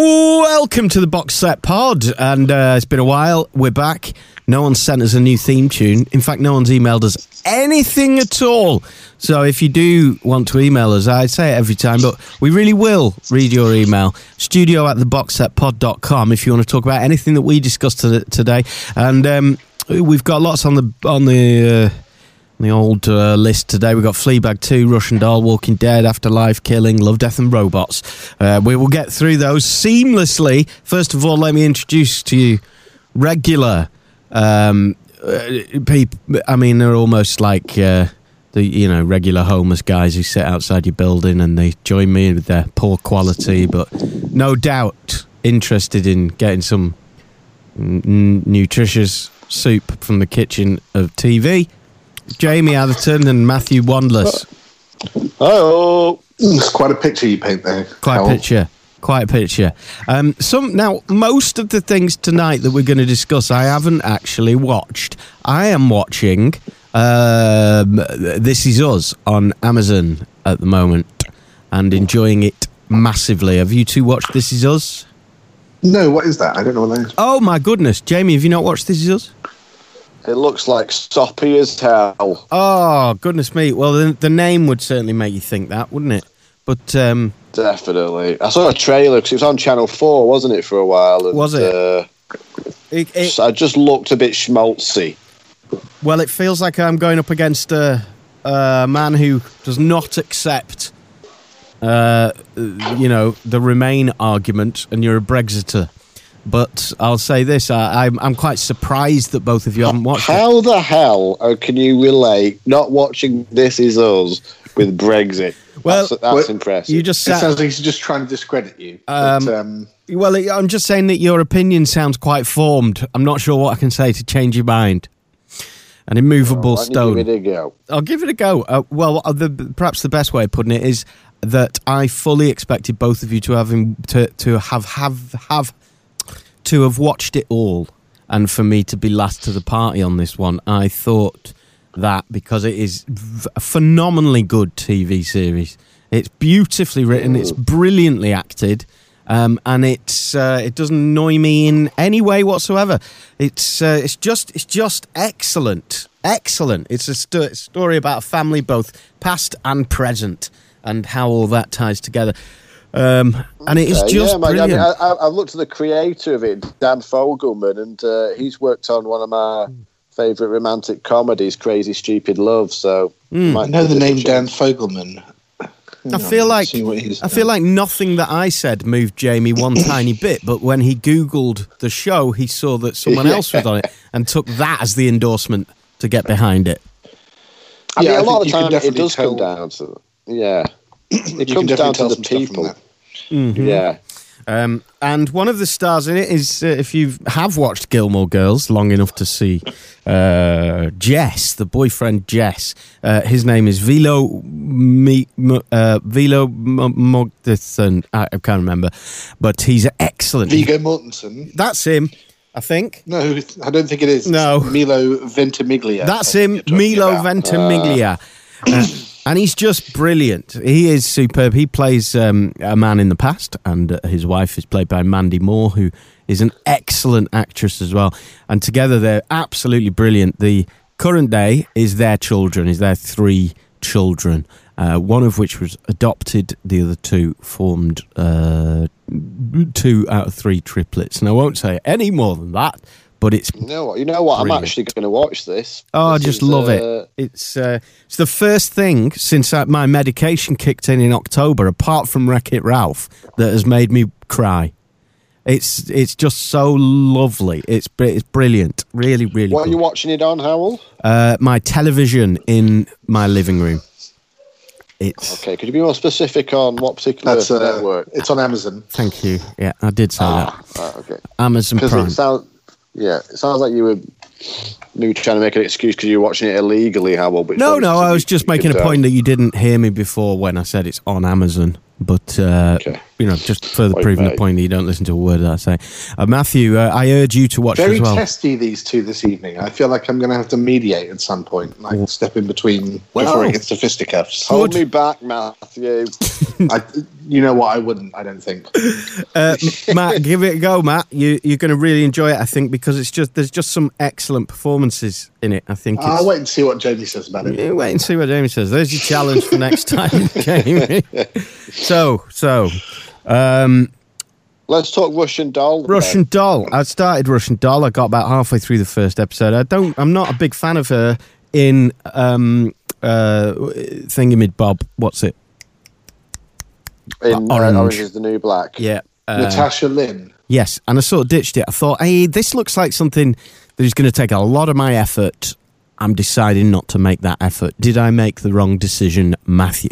Welcome to the box set pod, and uh, it's been a while. We're back. No one's sent us a new theme tune. In fact, no one's emailed us anything at all. So if you do want to email us, I say it every time, but we really will read your email. Studio at theboxsetpod.com if you want to talk about anything that we discussed today. And um, we've got lots on the on the. Uh, the old uh, list today. We've got Fleabag 2, Russian Doll, Walking Dead, Afterlife, Killing, Love, Death and Robots. Uh, we will get through those seamlessly. First of all, let me introduce to you regular um, uh, people. I mean, they're almost like uh, the you know regular homeless guys who sit outside your building and they join me with their poor quality, but no doubt interested in getting some n- nutritious soup from the kitchen of TV. Jamie Atherton and Matthew Wandless. Oh, it's quite a picture you paint there. Quite a picture. Quite a picture. Um, some now, most of the things tonight that we're going to discuss, I haven't actually watched. I am watching um, This Is Us on Amazon at the moment and enjoying it massively. Have you two watched This Is Us? No, what is that? I don't know what that is. Oh my goodness, Jamie, have you not watched This Is Us? It looks like soppy as hell. Oh goodness me! Well, the, the name would certainly make you think that, wouldn't it? But um, Definitely. I saw a trailer because it was on Channel 4, wasn't it, for a while? And, Was it? Uh, it, it, I just looked a bit schmaltzy. Well, it feels like I'm going up against a, a man who does not accept, uh, you know, the Remain argument, and you're a Brexiter. But I'll say this: I, I'm, I'm quite surprised that both of you haven't watched it. How the hell uh, can you relate not watching This Is Us with Brexit? Well, that's, that's Well, impressive. You just It sat, sounds like he's just trying to discredit you. Um, but, um, well. I'm just saying that your opinion sounds quite formed. I'm not sure what I can say to change your mind. An immovable Why don't stone. Give it a go. I'll give it a go. Uh, well, uh, the, perhaps the best way of putting it is that I fully expected both of you to have to to have have have to have watched it all, and for me to be last to the party on this one. I thought that because it is a phenomenally good TV series. It's beautifully written. It's brilliantly acted. Um, and it's uh, it doesn't annoy me in any way whatsoever. It's uh, it's just it's just excellent, excellent. It's a sto- story about a family, both past and present, and how all that ties together. Um, and it is Uh, just yeah, man, I, brilliant. mean, I, I, I've looked at the creator of it, Dan Fogelman, and uh, he's worked on one of my favourite romantic comedies, Crazy Stupid Love. So Hmm. might I know the give it a name. Dan Fogelman. I feel like see what I feel like nothing that I said moved Jamie one tiny bit, but when he googled the show, he saw that someone else was on it and took that as the endorsement to get behind it. I Yeah, mean, I a lot of think you can time it definitely does come down to yeah. It comes down to the some stuff from people. Yeah. Um, and one of the stars in it is, uh, if you have watched Gilmore Girls long enough to see uh, Jess, the boyfriend Jess. Uh, his name is Vilo Mi, M- uh, Vilo M- Mogdithen. I, I can't remember, but he's excellent. Viggo Mortensen. That's him, I think. No, I don't think it is. It's No. Milo Ventimiglia. That's him, Milo about. Ventimiglia. Uh, and he's just brilliant. He is superb. He plays um, a man in the past, and uh, his wife is played by Mandy Moore, who is an excellent actress as well. And together they're absolutely brilliant. The current day is their children, is their three children, uh, one of which was adopted, the other two formed uh, two out of three triplets. And I won't say any more than that, but it's You know what? You know what? Brilliant. I'm actually going to watch this. Oh, I just is, love uh, it. It's uh, it's the first thing since uh, my medication kicked in in October, apart from Wreck It Ralph, that has made me cry. It's it's just so lovely. It's it's brilliant. Really, really. What are you watching it on, Howell? Uh, my television in my living room. It's Okay, could you be more specific on what particular That's uh, network? It's on Amazon. thank you. Yeah, I did say Ah, right, okay. that. Amazon Prime. it sounds, yeah, it sounds like you were maybe trying to make an excuse because you were watching it illegally. How well? but No, no, I was just making a uh, point that you didn't hear me before when I said it's on Amazon. But, uh, Okay. You know, just further Point proving the point that you don't listen to a word that I say. Uh, Matthew, uh, I urge you to watch Very as well. testy these two this evening. I feel like I'm going to have to mediate at some point, like step in between Well- before it gets to fisticuffs. Hold me back, Matthew. I, you know what? I wouldn't. I don't think. Uh, Matt, give it a go, Matt. You, you're going to really enjoy it, I think, because it's just there's just some excellent performances in it. I think. I'll wait and see what Jamie says about it. Yeah, wait and see what Jamie says. There's your challenge for next time, Jamie. So, so um, Let's talk Russian doll. then. Russian Doll. I started Russian Doll. I got about halfway through the first episode. I don't. I'm not a big fan of her in um, uh, Thingamid Bob. What's it? in uh, Orange. Orange is the New Black. Yeah. Uh, Natasha Lyonne. Yes, and I sort of ditched it. I thought, hey, this looks like something that is going to take a lot of my effort. I'm deciding not to make that effort. Did I make the wrong decision, Matthew?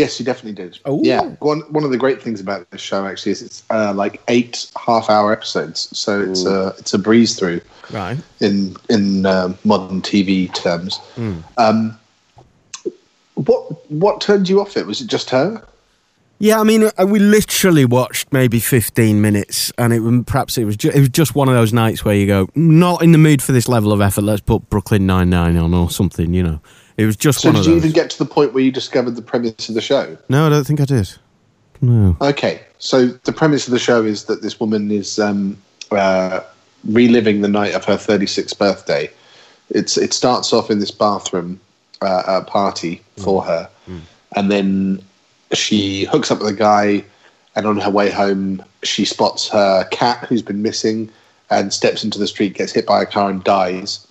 Yes, you definitely did. Oh. Yeah, one one of the great things about this show actually is it's uh, like eight half-hour episodes, so it's a it's a breeze through Right. in in uh, modern TV terms. Um, what what turned you off it? Was it just her? Yeah, I mean, uh, we literally watched maybe 15 minutes, and it was- perhaps it was ju- it was just one of those nights where you go, not in the mood for this level of effort. Let's put Brooklyn Nine Nine on or something. You know, it was just So did you even get to the point where you discovered the premise of the show? no, I don't think I did. No. Okay, so the premise of the show is that this woman is um, uh, reliving the night of her 36th birthday. It's it starts off in this bathroom uh, uh, party for her, and then she hooks up with a guy, and on her way home, she spots her cat who's been missing, and steps into the street, gets hit by a car, and dies,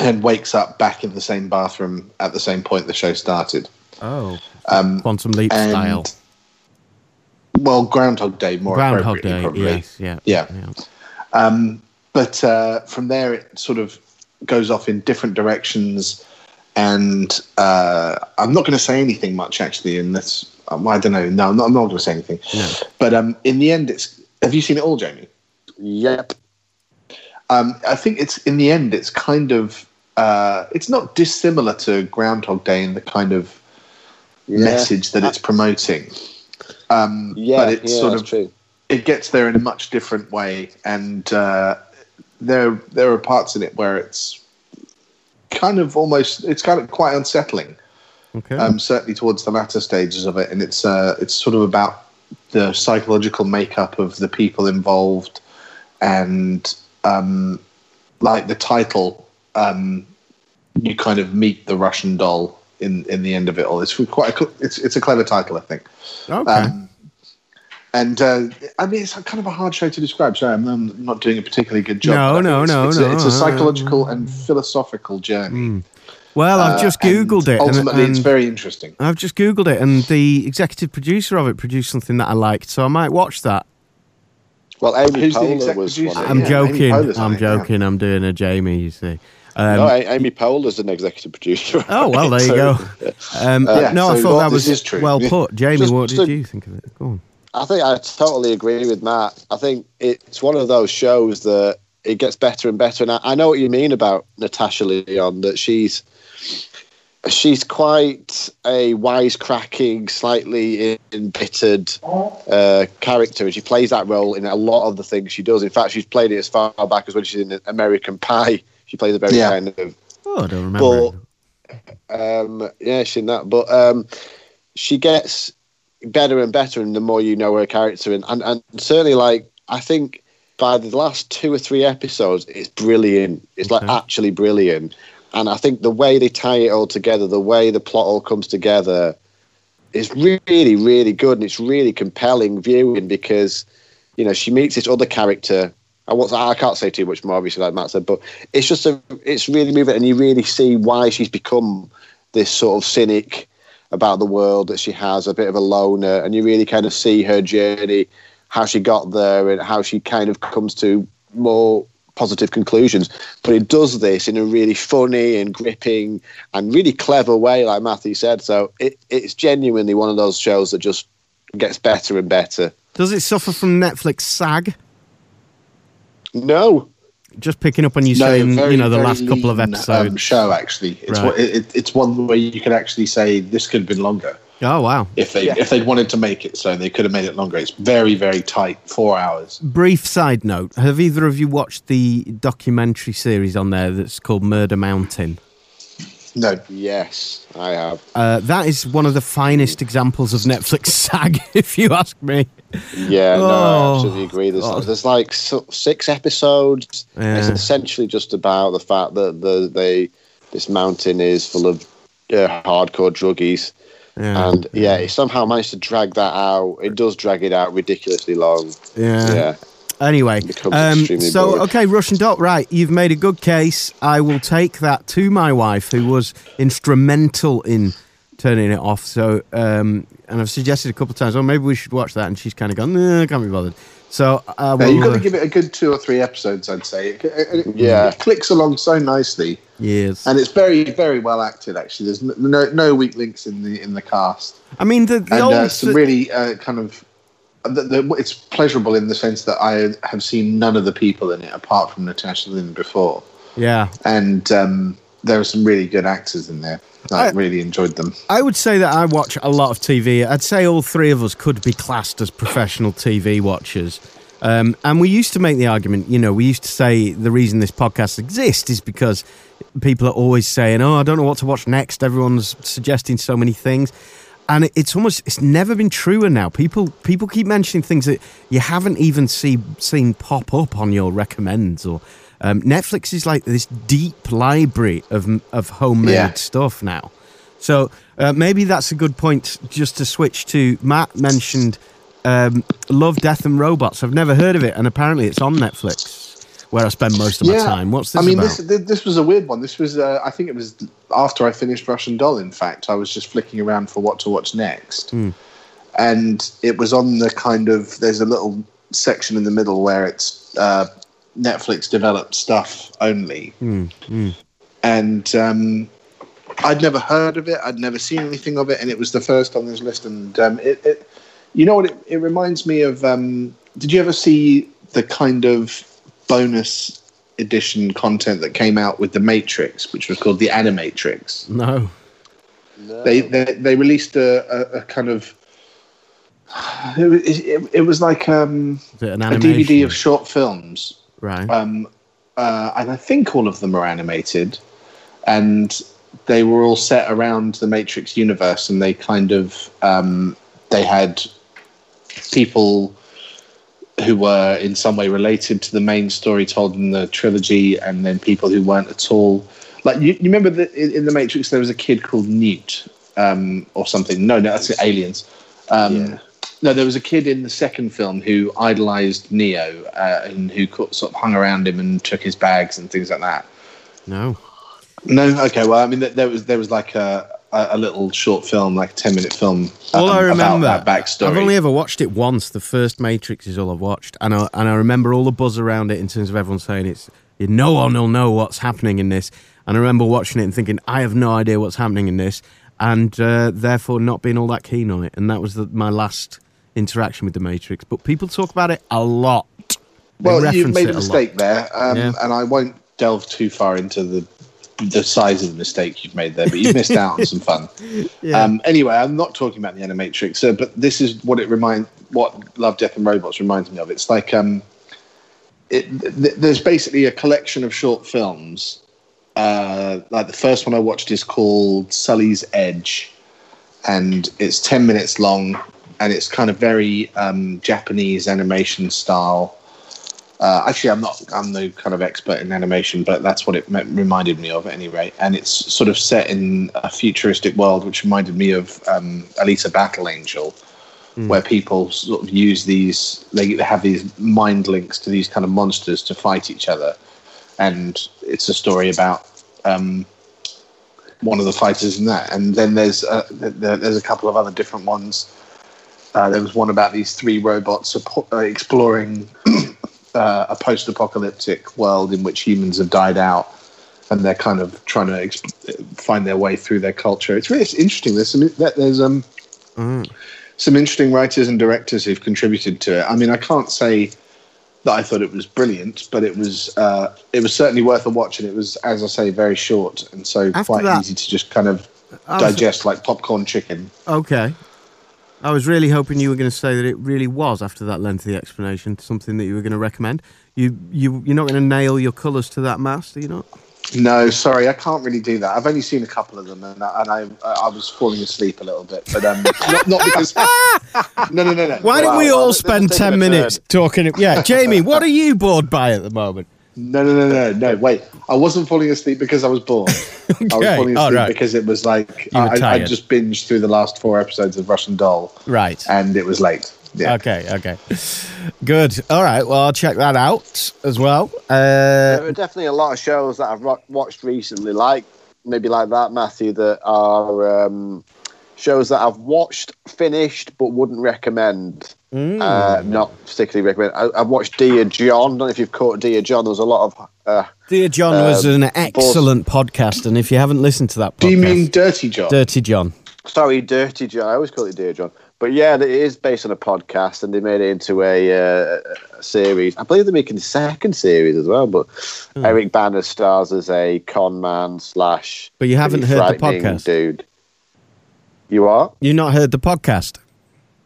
and wakes up back in the same bathroom at the same point the show started. Oh, Um, Quantum Leap and- style. Well, Groundhog Day more Groundhog appropriately, Day. probably. Yes. Yeah. Yeah. yeah. Um, but uh, from there, it sort of goes off in different directions. And uh, I'm not going to say anything much, actually, unless um, I don't know. No, I'm not, not going to say anything. But um, in the end, it's. Have you seen it all, Jamie? Yep. Um, I think it's in the end, it's kind of. Uh, it's not dissimilar to Groundhog Day in the kind of Yeah. message that it's promoting. Um, Yeah, but it's yeah, sort that's of true. it gets there in a much different way, and uh, there there are parts in it where it's kind of almost it's kind of quite unsettling. Okay. Um, certainly towards the latter stages of it, and it's uh, it's sort of about the psychological makeup of the people involved, and um, like the title, um, you kind of meet the Russian doll in in the end of it all. It's quite a, it's it's a clever title, I think. okay. Um, and uh, I mean, it's kind of a hard show to describe. Sorry, I'm, I'm not doing a particularly good job. No, no, it's, no, it's no, A, it's a psychological and philosophical journey. well, I've Uh, just and googled it. and- Ultimately, it's very interesting. I've just googled it, and the executive producer of it produced something that I liked, so I might watch that. Well, Amy Who's the Poehler exec was one. I'm Yeah, joking. I'm it, yeah. joking. I'm doing a Jamie. You see. Um, no, A- Amy Poehler's an executive producer. of oh well, there you so- go. Um, Yeah, no, I so thought that was is true. well put. Jamie, Just- what did just- you think of it? Go on. I think I totally agree with Matt. I think it's one of those shows that it gets better and better. And I, I know what you mean about Natasha Lyonne, that she's she's quite a wisecracking, slightly embittered uh, character, and she plays that role in a lot of the things she does. In fact, she's played it as far back as when she's in American Pie. She plays a very Yeah. kind of Oh, I don't remember. But- um, yeah, she's in that. But um, she gets better and better, and the more you know her character, and, and and certainly like I think by the last two or three episodes, it's brilliant. It's like actually brilliant, and I think the way they tie it all together, the way the plot all comes together, is really really good, and it's really compelling viewing because you know she meets this other character. I won't- I can't say too much more, obviously, like Matt said, but it's just a, it's really moving, and you really see why she's become this sort of cynic about the world that she has, a bit of a loner, and you really kind of see her journey, how she got there, and how she kind of comes to more positive conclusions. But it does this in a really funny and gripping and really clever way, like Matthew said. So it, it's genuinely one of those shows that just gets better and better. Does it suffer from Netflix SAG? No, Just picking up on you No, saying, very, you know, the last couple of episodes. um, show actually. It's Right. one, it, it's one where you can actually say this could have been longer oh, wow. if they Yeah. if they'd wanted to make it so they could have made it longer. It's very very tight, four hours. Brief side note Have either of you watched the documentary series on there that's called Murder Mountain? No, yes, I have. Uh, that is one of the finest examples of Netflix SAG, if you ask me. Yeah, no, I Oh. absolutely agree. There's, God. there's like six episodes. Yeah. It's essentially just about the fact that the they this mountain is full of uh, hardcore druggies, Yeah. and yeah, he somehow managed to drag that out. It does drag it out ridiculously long. Yeah. yeah. Anyway, um, so boring. okay, Russian Doll, right? You've made a good case. I will take that to my wife, who was instrumental in turning it off. So, um, and I've suggested a couple of times, oh, maybe we should watch that, and she's kind of gone, no, I can't be bothered. So, I no will. you've got uh, to give it a good two or three episodes, I'd say. It, it, it- Yeah. it clicks along so nicely, yes, and it's very very well acted. Actually, there's no no weak links in the in the cast. I mean the, the and old uh, some really uh, kind of the, the, it's pleasurable in the sense that I have seen none of the people in it apart from Natasha Lyonne before, yeah. and um, there are some really good actors in there. I, I- really enjoyed them. I would say that I watch a lot of TV. I'd say all three of us could be classed as professional TV watchers. Um, and we used to make the argument, you know, we used to say the reason this podcast exists is because people are always saying, oh, I don't know what to watch next. Everyone's suggesting so many things. And it's almost, it's never been truer now. People people keep mentioning things that you haven't even see, seen pop up on your recommends or. Um, Netflix is like this deep library of of homemade Yeah. stuff now. So uh, maybe that's a good point just to switch to. Matt mentioned um, Love, Death and Robots. I've never heard of it, and apparently it's on Netflix, where I spend most of my time. What's this I mean, about? this this was a weird one. This was, uh, I think, it was after I finished Russian Doll. In fact, I was just flicking around for what to watch next, Hmm. and it was on the kind of. There's a little section in the middle where it's uh, Netflix developed stuff only, Hmm, and um, I'd never heard of it. I'd never seen anything of it, and it was the first on this list. And um, it, it, you know what? It, it reminds me of. Um, did you ever see the kind of bonus edition content that came out with the Matrix, which was called the Animatrix? no. They, they they released a, a, a kind of. It, was- it, it was like um, an a? DVD of short films right. um, uh, and I think all of them are animated, and they were all set around the Matrix universe, and they kind of um, they had people who were in some way related to the main story told in the trilogy, and then people who weren't at all. Like you, you remember that in, in the Matrix there was a kid called Newt um, or something. No, no, that's Aliens. Um, Yeah. No, there was a kid in the second film who idolized Neo uh, and who sort of hung around him and took his bags and things like that. no. No, okay. Well, I mean, there was there was like a a, a little short film, like a ten minute film. All I um, remember, about that backstory. I've only ever watched it once. The first Matrix is all I've watched, and I, and I remember all the buzz around it in terms of everyone saying it's no one will know what's happening in this. And I remember watching it and thinking I have no idea what's happening in this, and uh, therefore not being all that keen on it. And that was the, my last interaction with the Matrix. But people talk about it a lot. They well, you've made a lot. mistake there, um, Yeah. and I won't delve too far into the the size of the mistake you've made there, but you've missed out on some fun. Yeah. Um, anyway, I'm not talking about the Animatrix, uh, but this is what it reminds what Love, Death, and Robots reminds me of. It's like um, it, th- there's basically a collection of short films. Uh, like the first one I watched is called Sonnie's Edge, and it's ten minutes long, and it's kind of very um, Japanese animation style. Uh, actually, I'm not. I'm no kind of expert in animation, but that's what it reminded me of, at any rate. And it's sort of set in a futuristic world, which reminded me of um, Alita Battle Angel, where people sort of use these. They have these mind links to these kind of monsters to fight each other, and it's a story about um, one of the fighters in that. And then there's a, there, there's a couple of other different ones. Uh, there was one about these three robots uh, exploring uh, a post-apocalyptic world in which humans have died out, and they're kind of trying to exp- find their way through their culture. It's really it's interesting. There's some there's um some interesting writers and directors who've contributed to it. I mean, I can't say that I thought it was brilliant, but it was uh, it was certainly worth a watch, and it was, as I say, very short and so After quite that- easy to just kind of was- digest like popcorn chicken. Okay. I was really hoping you were going to say that it really was, after that lengthy explanation, something that you were going to recommend. You, you, you're not going to nail your colours to that mast, are you not? No, sorry, I can't really do that. I've only seen a couple of them, and I, and I, I was falling asleep a little bit, but um, not, not because. no, no, no, no. Why don't Wow, we all is spend 10 a minutes talking? Yeah, Jamie, what are you bored by at the moment? No, no, no, no, no. Wait, I wasn't falling asleep because I was bored. I was falling all asleep right. because it was like I, I just binged through the last four episodes of Russian Doll, Right. and it was late. Yeah. Okay, okay. Good. All right, well, I'll check that out as well. Uh, There are definitely a lot of shows that I've ro- watched recently, like maybe like that, Matthew, that are um, shows that I've watched, finished, but wouldn't recommend. Uh, not particularly recommend. I, I've watched Dear John. I don't know if you've caught Dear John. There was a lot of. Uh, Dear John was Um, an excellent podcast, and if you haven't listened to that podcast, Do you mean Dirty John? Dirty John? sorry, Dirty John. I always call it Dear John. But yeah, it is based on a podcast, and they made it into a, uh, a series. I believe they're making the second series as well. But Hmm. Eric Bana stars as a con man slash. But you haven't heard the podcast? dude. You are? You've not heard the podcast?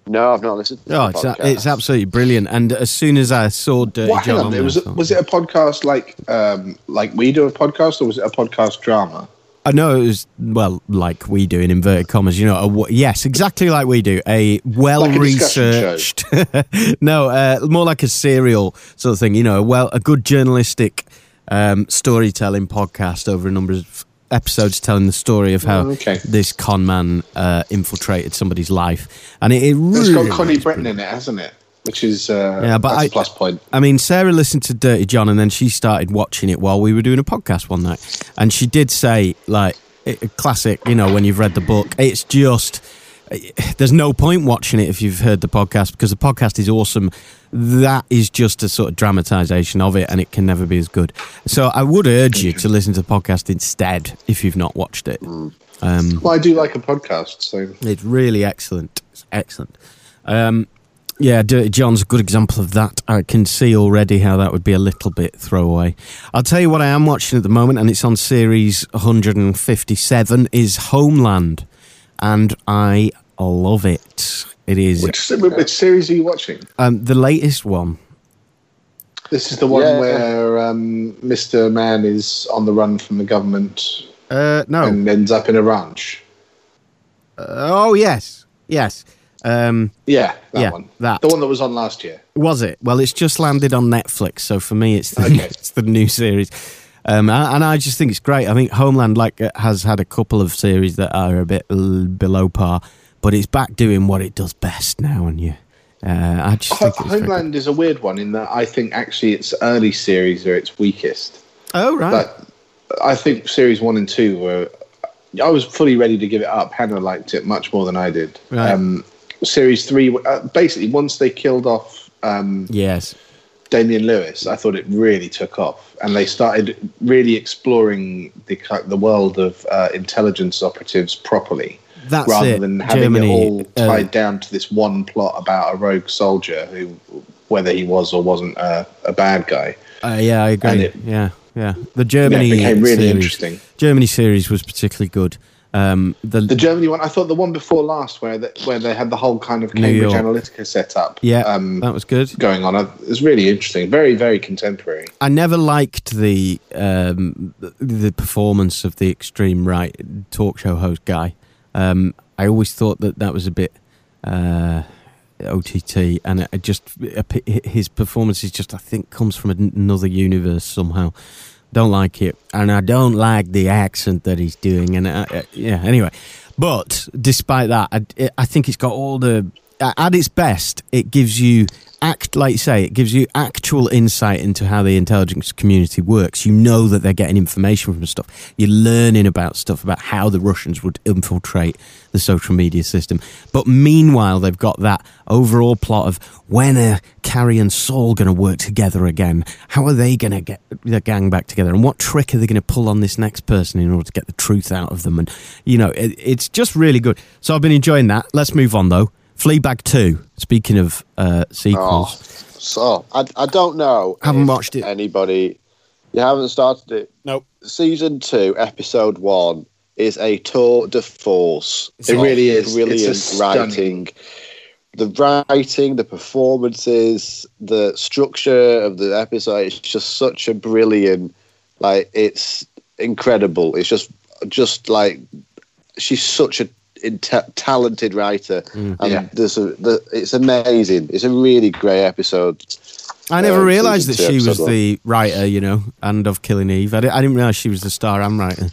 No, I've not listened. To Oh, it's, podcast. it's absolutely brilliant. And as soon as I saw Dirty What, John, on, on it there, was was it a podcast like um, like we do a podcast, or was it a podcast drama? I know it was well, like we do in inverted commas. You know, a, yes, exactly like we do. A well Like a researched, no, uh, more like a serial sort of thing. You know, a well, a good journalistic um, storytelling podcast over a number of episodes, telling the story of how okay. this con man uh, infiltrated somebody's life, and it, it really It's got Connie Britton in it, hasn't it? Which is uh, Yeah, but I- a plus point. I mean, Sarah listened to Dirty John and then she started watching it while we were doing a podcast one night. And she did say, like, it, classic, you know, when you've read the book, it's just, there's no point watching it if you've heard the podcast because the podcast is awesome. That is just a sort of dramatization of it and it can never be as good. So I would urge you to listen to the podcast instead if you've not watched it. Um, Well, I do like a podcast, so it's really excellent. It's excellent. Um, yeah, Dirty John's a good example of that. I can see already how that would be a little bit throwaway. I'll tell you what I am watching at the moment, and it's on series 157, is Homeland. And I love it. It is which, which series are you watching? um, the latest one. This is the one Yeah. where um, Mr. Man is on the run from the government Uh, no. and ends up in a ranch. oh, yes. Yes. Um, Yeah, that Yeah, one. that. The one that was on last year. Was it? Well, it's just landed on Netflix, so for me, it's the, Okay. it's the new series, um, and I just think it's great. I think Homeland like uh, has had a couple of series that are a bit l- below par, but it's back doing what it does best now, and you, uh, I just think it's. Homeland is a weird one in that I think actually its early series are its weakest. Oh right, But I think series one and two were. I was fully ready to give it up. Hannah liked it much more than I did. Right. Um, series three, uh, basically, once they killed off um, yes, Damian Lewis, I thought it really took off, and they started really exploring the the world of uh, intelligence operatives properly, that's rather it. than having Germany, it all uh, tied down to this one plot about a rogue soldier who, whether he was or wasn't a, a bad guy. uh, yeah, I agree. it- yeah, yeah. The Germany Yeah, became really series, interesting. Germany series was particularly good. Um, the, The Germany one, I thought the one before last, where the, where they had the whole kind of Cambridge Analytica set up, yeah, um, that was good. going on, it was really interesting, very very contemporary. I never liked the um, the- the performance of the extreme right talk show host guy. Um, I always thought that that was a bit uh, OTT, and it just his performance is just I think comes from another universe somehow. Don't like it, and I don't like the accent that he's doing. And uh, uh, yeah, anyway, but despite that, I, I think it's got all the at its best, it gives you act like say it gives you actual insight into how the intelligence community works. You know that they're getting information from stuff. You're learning about stuff about how the russians would infiltrate the social media system. But meanwhile they've got that overall plot of when are carrie and saul going to work together again? How are they going to get the gang back together? And what trick are they going to pull on this next person in order to get the truth out of them? And you know it, it's just really good. So i've been enjoying that. Let's move on though Fleabag 2, speaking of uh, sequels. Oh, so I, I don't know. Haven't if watched it. Anybody? You haven't started it. Nope. Season two, episode one is a tour de force. It really is. Brilliant It's a writing. The writing, the performances, the structure of the episode. It's just such a brilliant. Like it's incredible. It's just just like she's such a inte- talented writer, and Yeah. there's a, the, it's amazing. It's a really great episode. I never Um, realised that she was one. the writer, you know, and of Killing Eve. I, di- I didn't realise she was the star and writer.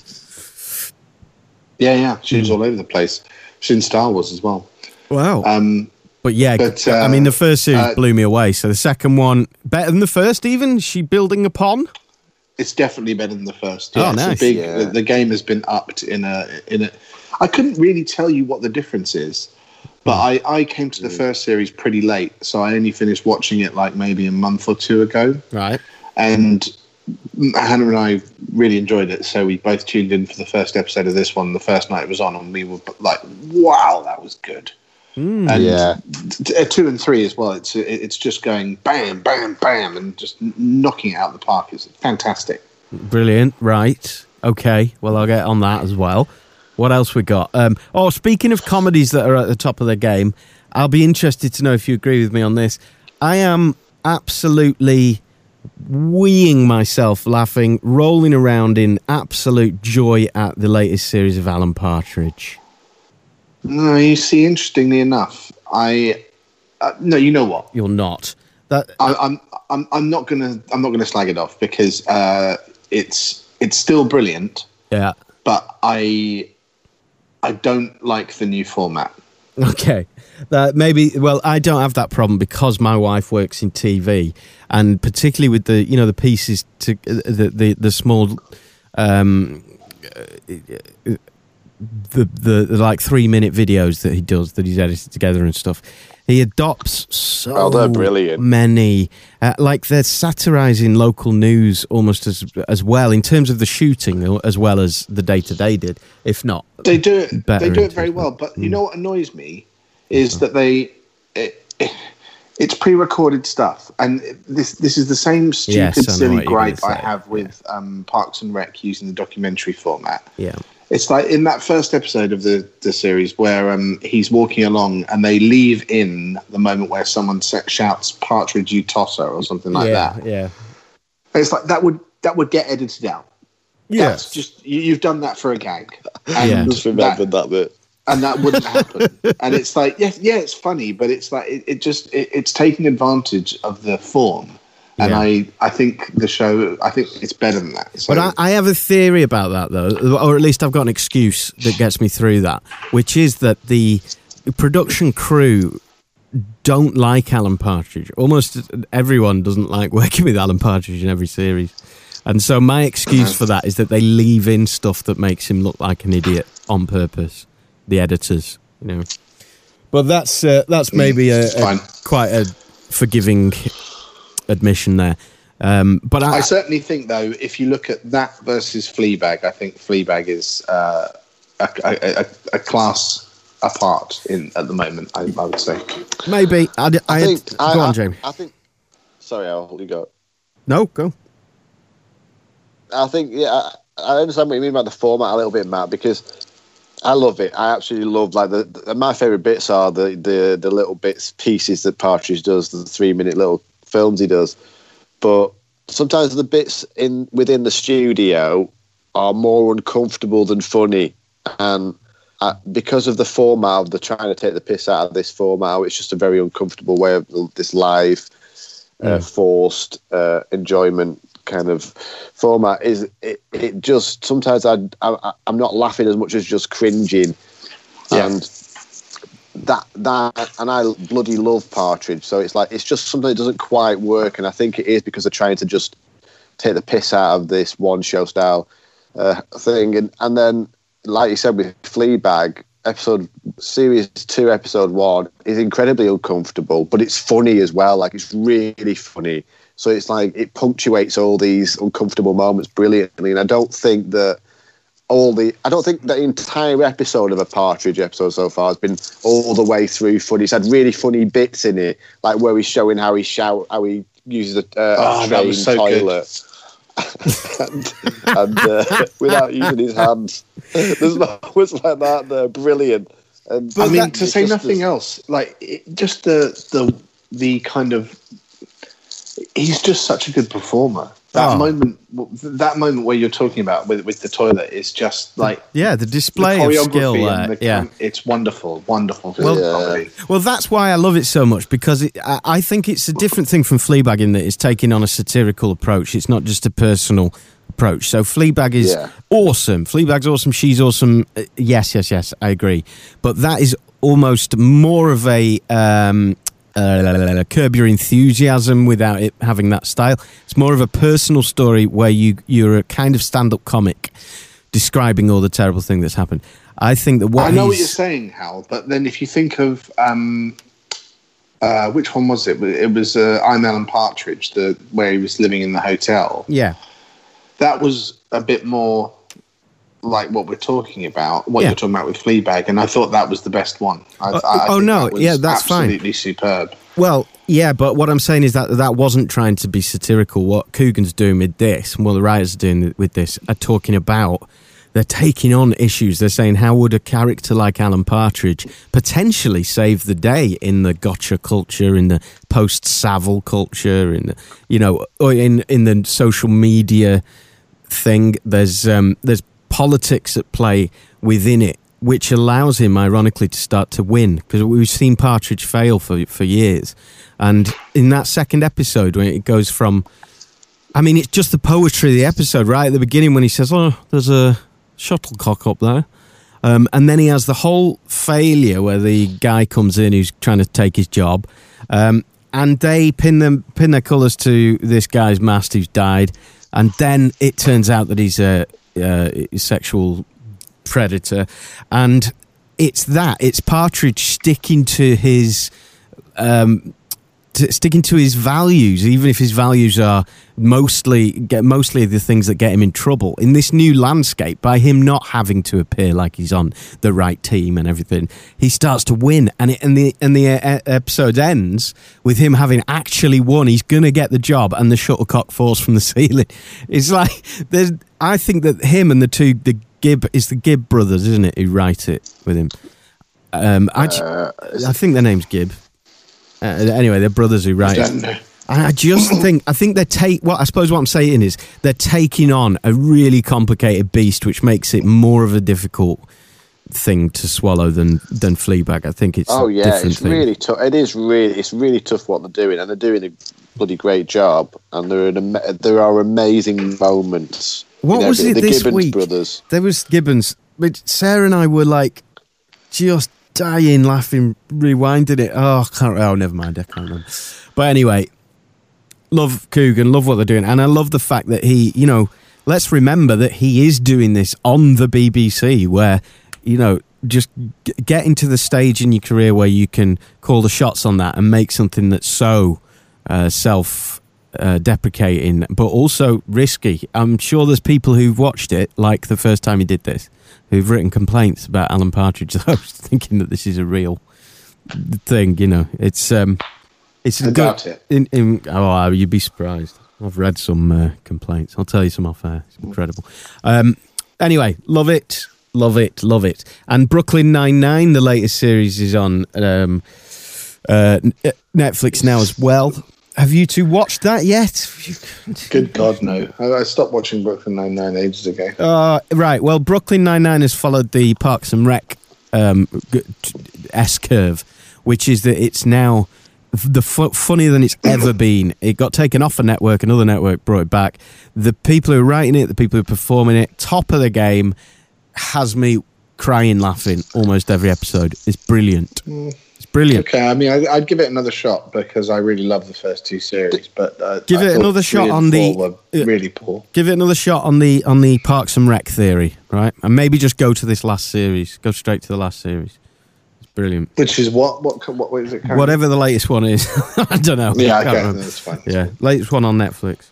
Yeah, yeah. She was all over the place. She's in Star Wars as well. Wow. Um, but yeah, but, I mean, uh, the first series uh, blew me away. So the second one, better than the first, even? She building upon? it's definitely better than the first. Oh, Yeah, it's a nice. big, Yeah. the, the game has been upped in a in a. I couldn't really tell you what the difference is, but I I came to the first series pretty late, so I only finished watching it like maybe a month or two ago, Right. and Hannah and I really enjoyed it. So we both tuned in for the first episode of this one the first night it was on, and we were like, "Wow, that was good." and Yeah. t- uh, two and three as well. It's it's just going bam, bam, bam, and just knocking it out of the park. It's fantastic. Brilliant. Right. Okay. Well, I'll get on that as well. What else we got? Um, oh, speaking of comedies that are at the top of their game, I'll be interested to know if you agree with me on this. I am absolutely weeing myself laughing, rolling around in absolute joy at the latest series of Alan Partridge. No, you see, interestingly enough, I uh, no, you know what? You're not. That I, I'm I'm I'm not gonna I'm not gonna slag it off because uh, it's it's still brilliant, yeah. but I I don't like the new format. Okay. That maybe well, I don't have that problem because my wife works in TV, and particularly with the you know the pieces to uh, the the, the small, um, uh, the, the the like three minute videos that he does that he's edited together and stuff. He adopts so Oh, they're brilliant. many, uh, like they're satirizing local news almost as as well in terms of the shooting as well as the day to day did, if not. They do it. They do it very well. But you know what annoys me is that they. It, it's pre-recorded stuff, and this this is the same stupid, Yes, silly what you're gonna gripe I have with um, Parks and Rec using the documentary format. Yeah. It's like in that first episode of the, the series where um, he's walking along and they leave in the moment where someone sa- shouts "Partridge, you tosser" or something like yeah, that. yeah. It's like that would that would get edited out. Yeah. That's just you, you've done that for a gag, Yeah. and Just remembered that, bit. and that wouldn't happen. and it's like, yes, yeah, it's funny, but it's like it, it just it, it's taking advantage of the form. And Yeah. I, I think the show, I think it's better than that. So, But I, I have a theory about that, though, or at least I've got an excuse that gets me through that, which is that the production crew don't like Alan Partridge. Almost everyone doesn't like working with Alan Partridge in every series. And so my excuse for that is that they leave in stuff that makes him look like an idiot on purpose. The editors, you know. But that's uh, that's maybe a, a- quite a forgiving admission there. Um, but I, I certainly think, though, if you look at that versus Fleabag, I think Fleabag is uh, a, a, a, a class apart in at the moment. I, I would say. maybe I, I, I think. had, I, go on, I, Jamie. I think. Sorry, I'll let you go. No, go. I think yeah, I, I understand what you mean about the format a little bit, Matt, because I love it. I absolutely love like the, the my favorite bits are the the the little bits pieces that Partridge does, the three minute little films he does. But sometimes the bits in within the studio are more uncomfortable than funny, and uh, because of the format of the trying to take the piss out of this format, it's just a very uncomfortable way of this live, uh, forced uh, enjoyment kind of format. Is it, it just sometimes I, I I'm not laughing as much as just cringing, Yeah. and that that and I bloody love Partridge. So it's like it's just something that doesn't quite work, and I think it is because they're trying to just take the piss out of this one show style uh, thing, and and then like you said with Fleabag, episode series two, episode one is incredibly uncomfortable, but it's funny as well. Like it's really funny. So it's like it punctuates all these uncomfortable moments brilliantly, and I don't think that all the I don't think the entire episode of a Partridge episode so far has been all the way through funny. It's had really funny bits in it, like where he's showing how he shout, how he uses a, uh, Oh, a that train so toilet. and and uh, without using his hands, there's moments like that. They're brilliant. And I mean, to say nothing is- else, like it, just the the the kind of he's just such a good performer. That Oh. moment, that moment where you're talking about with with the toilet is just like Yeah, the the display of skill there. and the yeah. it's wonderful, wonderful. Well- comedy. Well, that's why I love it so much because it, I, I think it's a different thing from Fleabag in that it's taking on a satirical approach. It's not just a personal approach. So Fleabag is Yeah. awesome. Fleabag's awesome. She's awesome. Uh, yes, yes, yes. I agree. But that is almost more of a um, uh, curb your enthusiasm without it having that style. It's more of a personal story where you you're a kind of stand up comic describing all the terrible thing that's happened. I think that what I know what you're saying, Hal, but then if you think of um, uh, which one was it? It was uh, I'm Alan Partridge, the where he was living in the hotel. Yeah. That was a bit more like what we're talking about, what Yeah. you're talking about with Fleabag, and I thought that was the best one. I, Oh, I- I oh, no, that yeah, that's fine. absolutely superb. Well, yeah, but what I'm saying is that that wasn't trying to be satirical. What Coogan's doing with this, and what the writers are doing with this, are talking about. They're taking on issues. They're saying, how would a character like Alan Partridge potentially save the day in the gotcha culture, in the post Savile culture, in the, you know, or in in the social media thing. There's um, there's politics at play within it, which allows him, ironically, to start to win because we've seen Partridge fail for for years, and in that second episode when it goes from, I mean, it's just the poetry of the episode right at the beginning when he says, "Oh, there's a shuttlecock up there." Um, and then he has the whole failure where the guy comes in who's trying to take his job, um, and they pin them pin their colours to this guy's mast who's died, and then it turns out that he's a, a sexual predator, and it's that it's Partridge sticking to his um, sticking to his values, even if his values are mostly get mostly the things that get him in trouble in this new landscape. By him not having to appear like he's on the right team and everything, he starts to win, and it, and the and the uh, episode ends with him having actually won. He's gonna get the job, and the shuttlecock falls from the ceiling. It's like there's. I think that him and the two the Gibb is the Gibb brothers, isn't it? Who write it with him. Um, I, ju- I think their name's Gibb. Uh, anyway, they're brothers who write. don't. And I just think I think they're take. Well, I suppose what I'm saying is they're taking on a really complicated beast, which makes it more of a difficult thing to swallow than than Fleabag. I think it's Oh yeah, it's thing. really tough. It is really, it's really tough what they're doing, and they're doing a bloody great job. And there are an, there are amazing moments. What You know, was the, it the this Gibbons week? brothers? There was Gibbons, but Sarah and I were like just dying laughing, rewinding it. Oh, I can't, oh, never mind. I can't remember. But anyway, love Coogan, love what they're doing, and I love the fact that he, you know, let's remember that he is doing this on the BBC, where you know. Just g- get into the stage in your career where you can call the shots on that and make something that's so uh, self uh, deprecating, but also risky. I'm sure there's people who've watched it, like the first time he did this, who've written complaints about Alan Partridge. I was thinking that this is a real thing. You know, it's um, it's I good. it. In, in, oh, you'd be surprised. I've read some uh, complaints. I'll tell you some off air. It's incredible. Um, anyway, love it, love it, love it. And Brooklyn Nine Nine, the latest series, is on um, uh, Netflix now as well. Have you two watched that yet? Good God, no! I, stopped watching Brooklyn Nine Nine ages ago. Uh, right. Well, Brooklyn Nine Nine has followed the Parks and Rec um, S curve, which is that it's now the fu- funnier than it's ever been. It got taken off a network, another network brought it back. The people who are writing it, the people who are performing it, top of the game, has me crying, laughing almost every episode. It's brilliant. It's brilliant. Okay, I mean, I, I'd give it another shot because I really love the first two series, but uh, Give I it another shot on the- uh, really poor. Give it another shot on the on the Parks and Rec theory, right? And maybe just go to this last series. Go straight to the last series. It's brilliant. Which is what what what, what is it? currently? Whatever the latest one is, I don't know. Yeah, okay, remember. that's fine. Yeah, latest one on Netflix.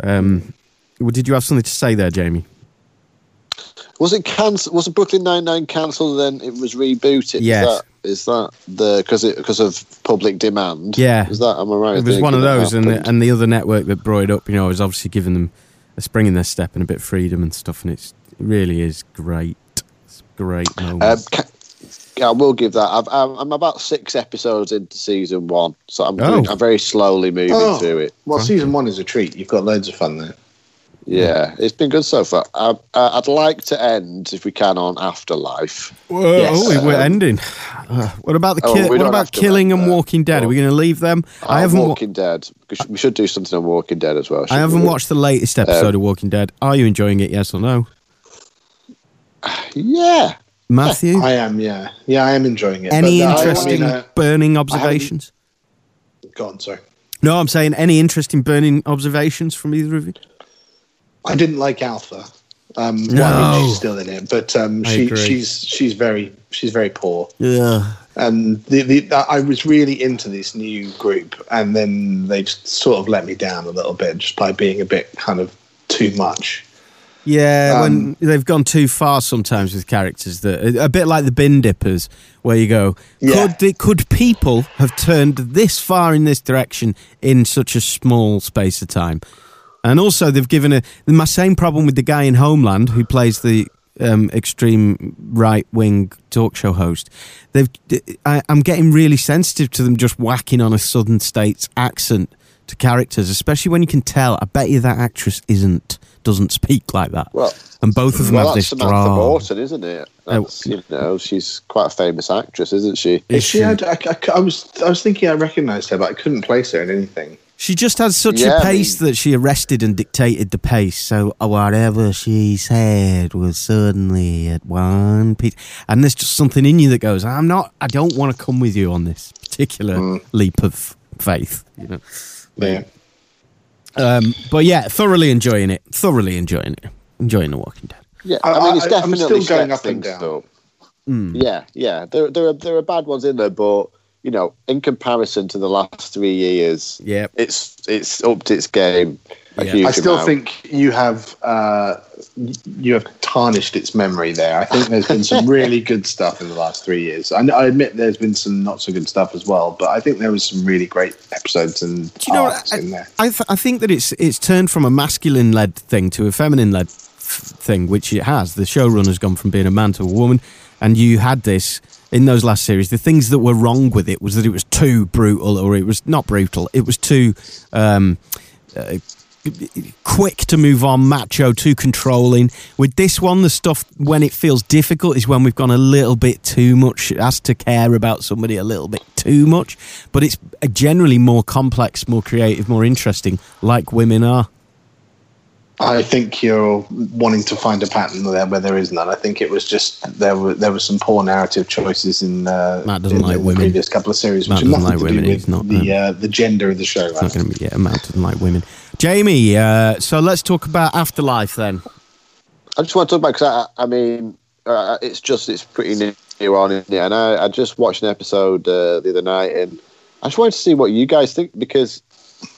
Um, well, did you have something to say there, Jamie? Was it cancelled? Was it Brooklyn Nine Nine cancelled? Then it was rebooted. Yes. Is that, is that the because because of public demand? Yeah. Is that am I right? It was one of those, and the, and the other network that brought it up, you know, was obviously giving them a spring in their step and a bit of freedom and stuff, and it's, it really is great. It's great. Um, ca- I will give that. I've, I'm, I'm about six episodes into season one, so I'm Oh. doing, I'm very slowly moving Oh. through it. Well, season one is a treat. You've got loads of fun there. Yeah, it's been good so far. I, I, I'd like to end, if we can, on Afterlife. Whoa, yes, oh, we're um, ending. Uh, what about the Oh, ki- we what about Killing Eve and. Walking Dead? Are we going to leave them? I haven't. wa- Walking Dead. We should, we should do something on Walking Dead as well. I haven't we? watched the latest episode of Walking Dead. Are you enjoying it? Yes or no, Yeah. Matthew? I am, yeah, yeah, I am enjoying it. any but, uh, I- I interesting mean, uh, burning observations? go on, sorry. No, I'm saying any interesting burning observations from either of you. I didn't like Alpha. Um, No. well, I mean, she's still in it, but um, she, she's she's very she's very poor. Yeah. And the, the I was really into this new group, and then they just sort of let me down a little bit just by being a bit kind of too much. Yeah, when Um, they've gone too far sometimes with characters that a bit like the bin dippers, where you go, Yeah. could could people have turned this far in this direction in such a small space of time? And also, they've given a my same problem with the guy in Homeland who plays the um, extreme right wing talk show host. They've I, I'm getting really sensitive to them just whacking on a southern states accent to characters, especially when you can tell. I bet you that actress isn't doesn't speak like that. Well, and both of them well have that's this Samantha draw. Morton, isn't it? Oh. That's, you know, she's quite a famous actress, isn't she? Is She had, I, I- I was I was thinking I recognised her, but I couldn't place her in anything. She just has such Yeah, a I pace mean- that she arrested and dictated the pace. So uh, whatever she said was suddenly at one piece. And there's just something in you that goes, I'm not, I don't want to come with you on this particular Mm. leap of faith, you know. Yeah. Um, but yeah, thoroughly enjoying it. Thoroughly enjoying it. Enjoying The Walking Dead. Yeah, I- I, mean, it's I- I'm definitely still going up and things down. up. Yeah, yeah. There, there are there are bad ones in there, but you know, in comparison to the last three years, yeah, it's it's upped its game. A Yeah. huge I still amount. think you have uh, you have tarnished its memory there. I think there's been some really good stuff in the last three years. I, I admit there's been some not so good stuff as well, but I think there was some really great episodes and Do you know arcs what? in there. I, I, th- I think that it's it's turned from a masculine led thing to a feminine led thing, which it has. The showrunner's gone from being a man to a woman, and you had this in those last series. The things that were wrong with it was that it was too brutal, or it was not brutal. It was too. Um, uh, quick to move on, macho, too controlling. With this one, the stuff when it feels difficult is when we've gone a little bit too much, asked to care about somebody a little bit too much. But it's generally more complex, more creative, more interesting, like women are. I think you're wanting to find a pattern there where there is none. I think it was just there were there were some poor narrative choices in, uh, Matt doesn't in like the women. previous couple of series, Matt which have doesn't nothing like to women. do He's with not, the uh, the gender of the show. It's not going to be yeah, Matt doesn't like women. Jamie, uh, so let's talk about Afterlife then. I just want to talk about because I, I mean, uh, it's just it's pretty new on it, and I, I just watched an episode uh, the other night, and I just wanted to see what you guys think because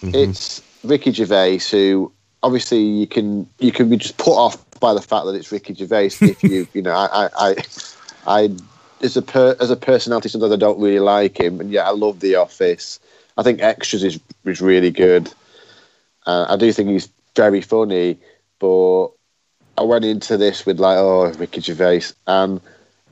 it's Ricky Gervais who obviously you can you can be just put off by the fact that it's Ricky Gervais if you you know I I, I, I as a per, as a personality sometimes I don't really like him, and yet I love The Office. I think Extras is is really good. Uh, I do think he's very funny, but I went into this with like, oh, Ricky Gervais, and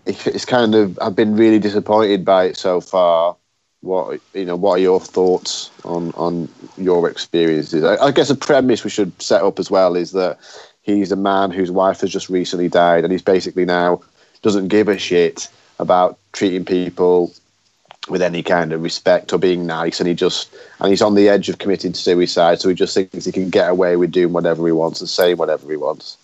it's kind of I've been really disappointed by it so far. What you know? What are your thoughts on on your experiences? I, I guess a premise we should set up as well is that he's a man whose wife has just recently died, and he's basically now doesn't give a shit about treating people with any kind of respect or being nice, and he just and he's on the edge of committing suicide, so he just thinks he can get away with doing whatever he wants and saying whatever he wants.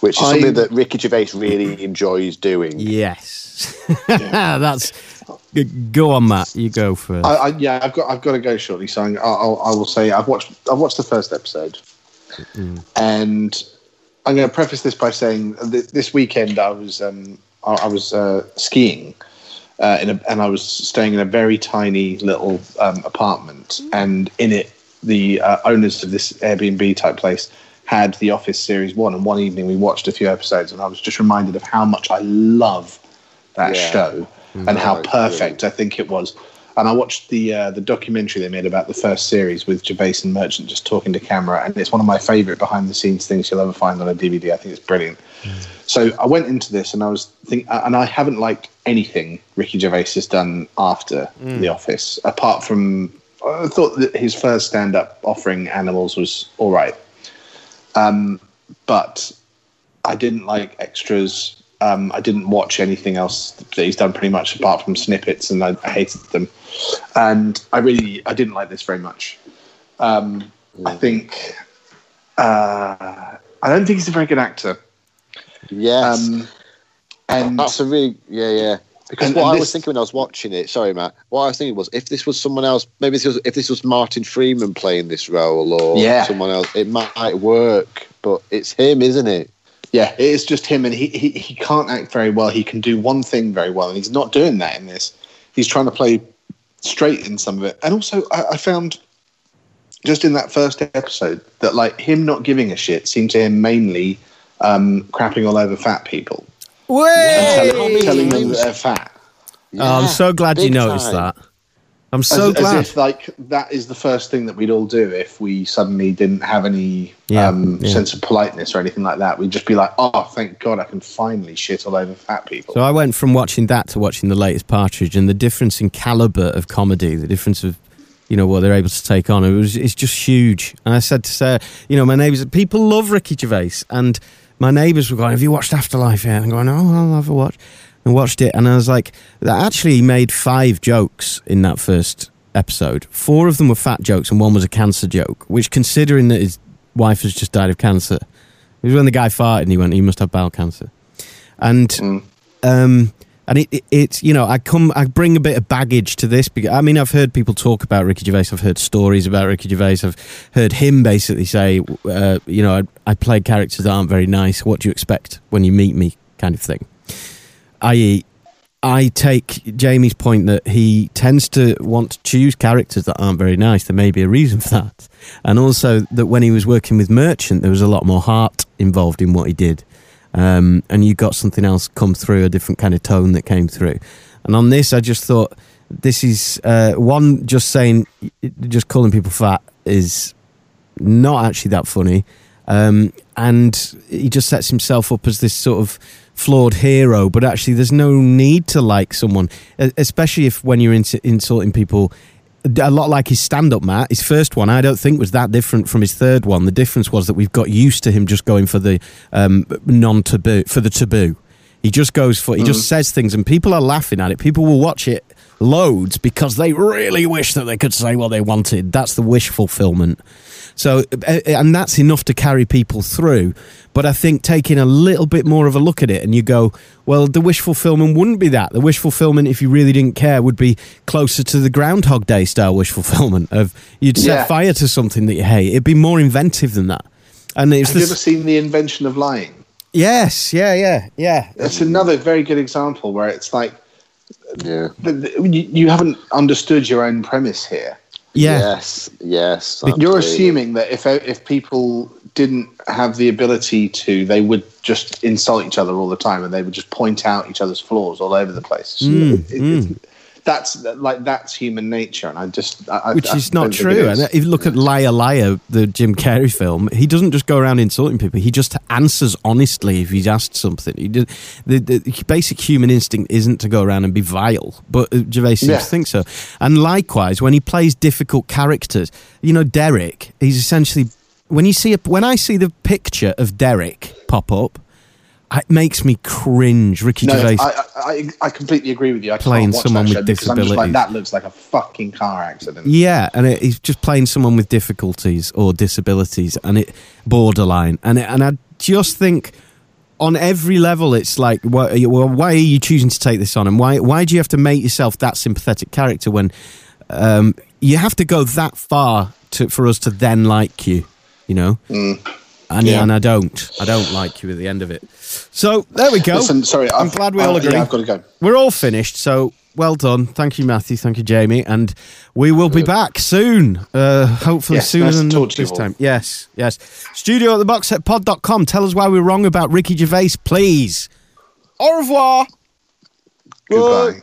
which is I- something that Ricky Gervais really enjoys doing. Yes, that's g- go on, Matt. You go first. I, I, yeah, I've got I've got to go shortly. So I'm- I'll, I'll, I will say I've watched I've watched the first episode, and I'm going to preface this by saying th- this weekend I was um, I, I was uh, skiing, uh, in a, and I was staying in a very tiny little um, apartment, and in it the uh, owners of this Airbnb type place had The Office series one, and one evening we watched a few episodes, and I was just reminded of how much I love that Yeah. show and how Oh, it's perfect I think it was. And I watched the uh, the documentary they made about the first series with Gervais and Merchant just talking to camera, and it's one of my favourite behind the scenes things you'll ever find on a DVD. I think it's brilliant. So I went into this and I was think, and I haven't liked anything Ricky Gervais has done after The Office, apart from I thought that his first stand up offering Animals was all right, um, but I didn't like extras. Um, I didn't watch anything else that he's done pretty much apart from snippets, and I, I hated them. And I really, I didn't like this very much. Um, I think, uh, I don't think he's a very good actor. Yes. Um, and That's a really yeah yeah. Because And- what and I this- was thinking when I was watching it, sorry Matt, what I was thinking was if this was someone else, maybe this was, if this was Martin Freeman playing this role or Yeah. someone else, it might work. But it's him, isn't it? Yeah, it is just him, and he, he he can't act very well. He can do one thing very well, and he's not doing that in this. He's trying to play straight in some of it, and also I, I found just in that first episode that like him not giving a shit seemed to him mainly um, crapping all over fat people, Way! telling, telling them that they're fat. Oh, I'm so glad you noticed time. that. I'm so as, glad. as if like that is the first thing that we'd all do if we suddenly didn't have any Yeah, um, yeah. sense of politeness or anything like that. We'd just be like, "Oh, thank God, I can finally shit all over fat people." So I went from watching that to watching the latest Partridge, and the difference in caliber of comedy, the difference of you know what they're able to take on, it was it's just huge. And I said to Sarah, you know, my neighbours, people love Ricky Gervais, and my neighbours were going, "Have you watched Afterlife yet?" And I'm going, "Oh, I'll have a watch." And watched it, and I was like, that actually made five jokes in that first episode. Four of them were fat jokes, and one was a cancer joke. Which, considering that his wife has just died of cancer, it was when the guy farted and he went, "He must have bowel cancer," and um, and it, it, it's you know I come I bring a bit of baggage to this because I mean I've heard people talk about Ricky Gervais I've heard stories about Ricky Gervais I've heard him basically say uh, you know I, I play characters that aren't very nice what do you expect when you meet me kind of thing i.e. I take Jamie's point that he tends to want to choose characters that aren't very nice. There may be a reason for that. And also that when he was working with Merchant, there was a lot more heart involved in what he did. Um, and you got something else come through, a different kind of tone that came through. And on this, I just thought this is uh, one, just saying, just calling people fat is not actually that funny. Um, and he just sets himself up as this sort of flawed hero, but actually, there's no need to like someone, especially if when you're ins- insulting people. A lot like his stand up, Matt. His first one, I don't think, was that different from his third one. The difference was that we've got used to him just going for the um, non taboo, for the taboo. He just goes for, he just says things, and people are laughing at it. People will watch it loads because they really wish that they could say what they wanted. That's the wish fulfillment. So, uh, and that's enough to carry people through. But I think taking a little bit more of a look at it and you go, well, the wish fulfillment wouldn't be that. The wish fulfillment, if you really didn't care, would be closer to the Groundhog Day style wish fulfillment of you'd set Yeah. fire to something that you hate. It'd be more inventive than that. And it's Have you this, ever seen the invention of lying? yes, yeah, yeah, yeah. That's another very good example where it's like Yeah. th- th- you, you haven't understood your own premise here. Yeah. Yes. Yes. You're assuming that if if people didn't have the ability to, they would just insult each other all the time, and they would just point out each other's flaws all over the place. Mm, It- it- that's like that's human nature, and I just I, Which I is not true. is. And if you look at Liar Liar, the Jim Carrey film, he doesn't just go around insulting people. He just answers honestly if he's asked something. He did, the, the basic human instinct isn't to go around and be vile, but uh, Gervais seems Yeah. to think so. And likewise, when he plays difficult characters, you know, Derek, he's essentially when you see a, when I see the picture of Derek pop up, it makes me cringe. Ricky No, Gervais. I, I I completely agree with you. I Playing someone that with disabilities. like that looks like a fucking car accident. Yeah, and it, he's just playing someone with difficulties or disabilities, and it borderline, and it, and I just think on every level, it's like, why, well, why are you choosing to take this on, and why why do you have to make yourself that sympathetic character when um, you have to go that far to for us to then like you, you know? And, Yeah. and I don't, I don't like you at the end of it. So there we go. Listen, sorry, I'm I've- glad we all uh, agree. Yeah, I've got to go. We're all finished, so well done. Thank you, Matthew. Thank you, Jamie. And we will be back soon. Uh, hopefully Yes, sooner nice to than talk to you this all. time. Yes, yes. Studio at the boxsetpod.com. Tell us why we're wrong about Ricky Gervais, please. Au revoir. Goodbye.